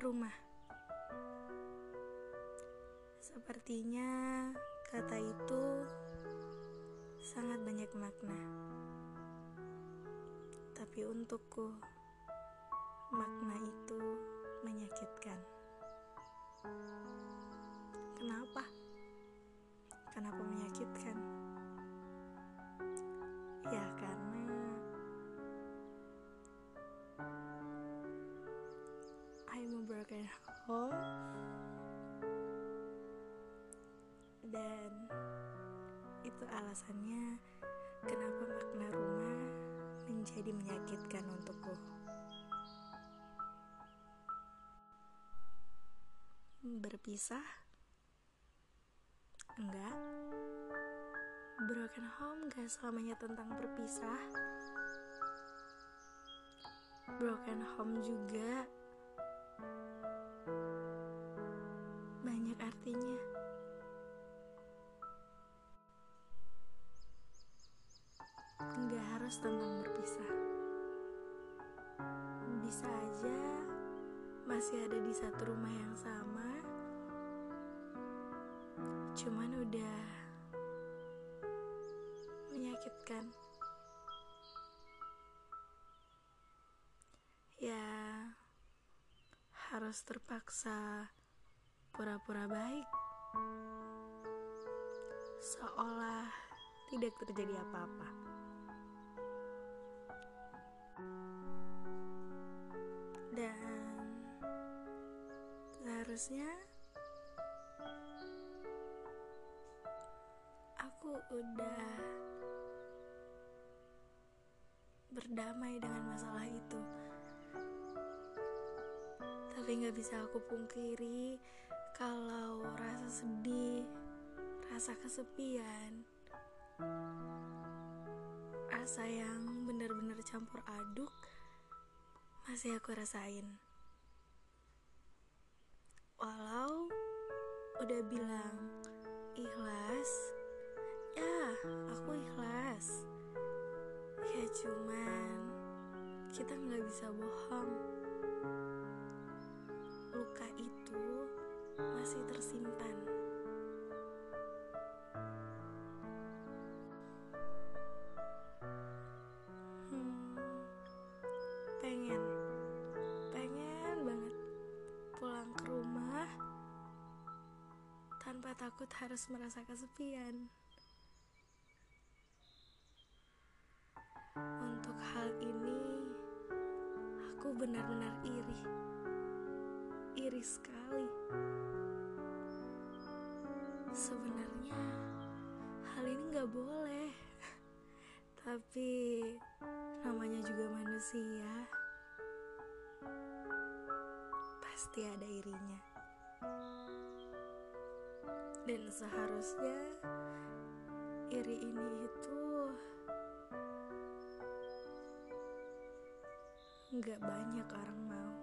Rumah. Sepertinya kata itu sangat banyak makna. Tapi untukku makna itu menyakitkan home dan itu alasannya kenapa makna rumah menjadi menyakitkan untukku. Berpisah? Enggak. Broken home gak selamanya tentang berpisah. Broken home juga Harus tentang berpisah. Bisa aja masih ada di satu rumah yang sama. Cuman udah menyakitkan. Ya, harus terpaksa pura-pura baik, seolah tidak terjadi apa-apa. Seharusnya aku udah berdamai dengan masalah itu tapi nggak bisa aku pungkiri kalau rasa sedih, rasa kesepian, rasa yang benar-benar campur aduk masih aku rasain. Walau udah bilang ikhlas, ya aku ikhlas. Ya cuman kita nggak bisa bohong luka itu masih tersimpan. Harus merasa kesepian. Untuk hal ini, aku benar-benar iri iri sekali. Sebenarnya hal ini gak boleh, tapi namanya juga manusia. Pasti ada irinya. Dan seharusnya iri ini itu gak banyak orang mau.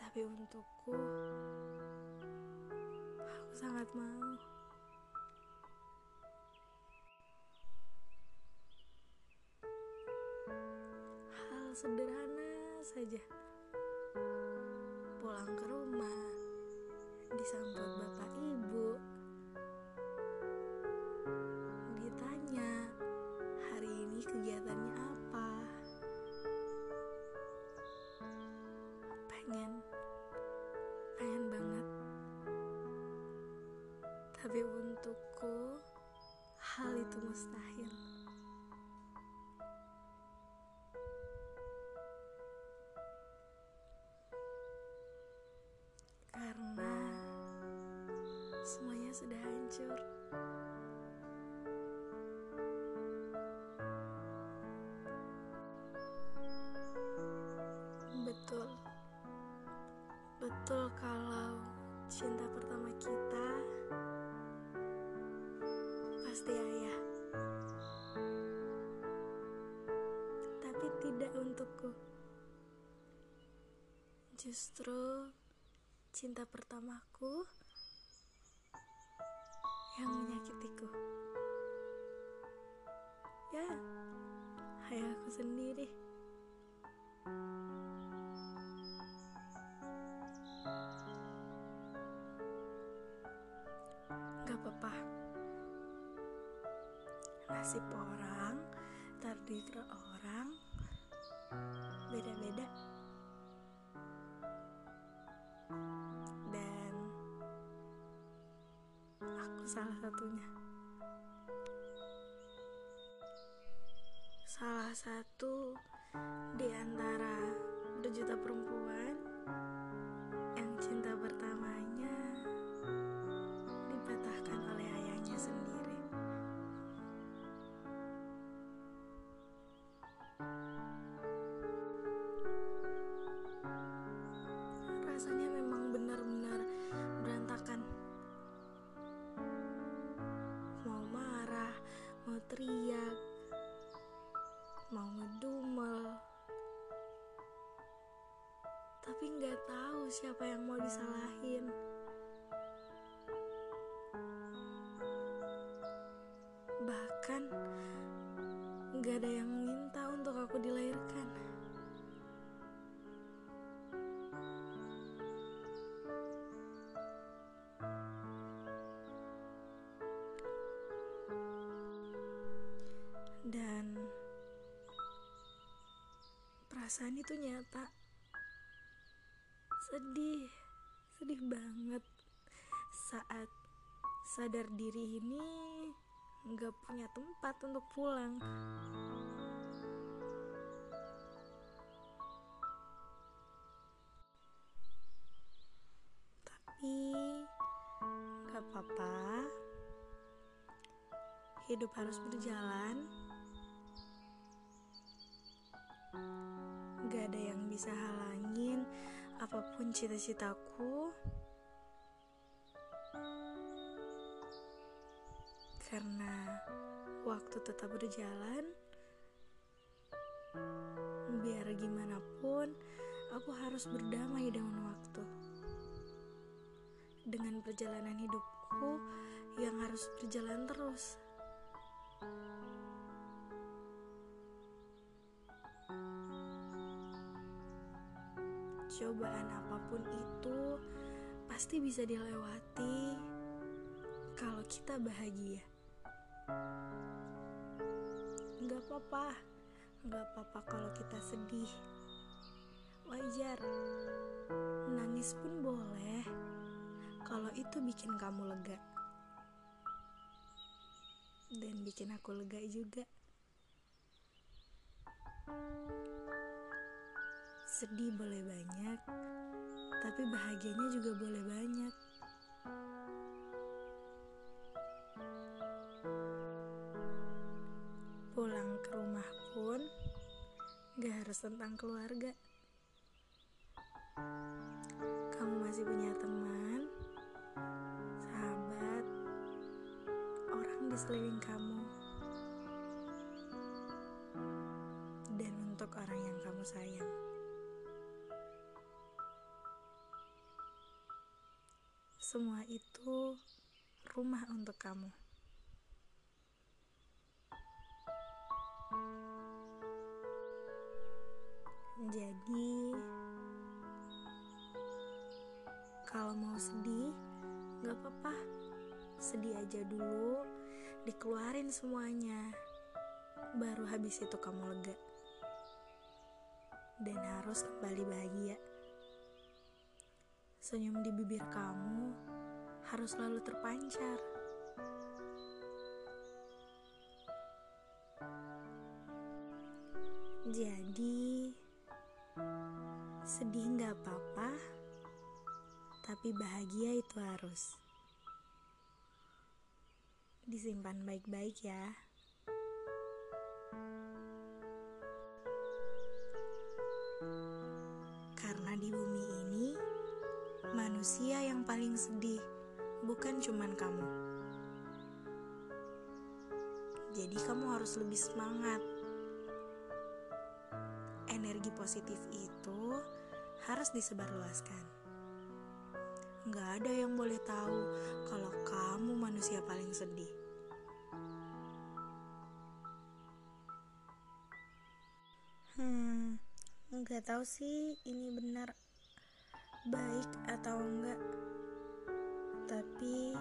Tapi untukku aku sangat mau. Hal sederhana saja. Pulang ke rumah disambut bapak ibu. Ditanya hari ini kegiatannya apa? Pengen pengen banget. Tapi untukku hal itu mustahil. Karena semuanya sudah hancur. Betul. Betul kalau cinta pertama kita pasti ayah. Tapi tidak untukku. Justru cinta pertamaku yang menyakitiku. Ya, hanya sendiri. Gak apa-apa. Nasib orang, takdir orang, beda-beda. Salah satunya. Salah satu di antara berjuta perempuan siapa yang mau disalahin. Bahkan nggak ada yang minta untuk aku dilahirkan. Dan perasaan itu nyata. Sedih, sedih banget saat sadar diri ini nggak punya tempat untuk pulang. Tapi nggak apa-apa. Hidup harus berjalan. Gak ada yang bisa halangin apa pun cita-citaku. Karena waktu tetap berjalan. Biar gimana pun, aku harus berdamai dengan waktu. Dengan perjalanan hidupku yang harus berjalan terus. Cobaan apa pun itu pasti bisa dilewati kalau kita bahagia. Gak apa-apa, gak apa-apa kalau kita sedih. Wajar, nangis pun boleh kalau itu bikin kamu lega. Dan bikin aku lega juga. Sedih boleh banyak, tapi bahagianya juga boleh banyak. Pulang ke rumah pun gak harus tentang keluarga. Kamu masih punya teman, sahabat, orang di sekeliling kamu, dan untuk orang yang kamu sayang. Semua itu rumah untuk kamu. Jadi, kalau mau sedih, gak apa-apa. Sedih aja dulu, dikeluarin semuanya. Baru habis itu kamu lega. Dan harus kembali bahagia. Senyum di bibir kamu harus selalu terpancar. Jadi, sedih nggak apa-apa, tapi bahagia itu harus disimpan baik-baik ya. Manusia yang paling sedih bukan cuman kamu. Jadi kamu harus lebih semangat. Energi positif itu harus disebarluaskan. Nggak ada yang boleh tahu kalau kamu manusia paling sedih. Hmm, nggak tahu sih ini benar baik atau enggak. Tapi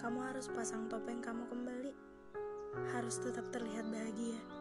kamu harus pasang topeng kamu kembali. Harus tetap terlihat bahagia.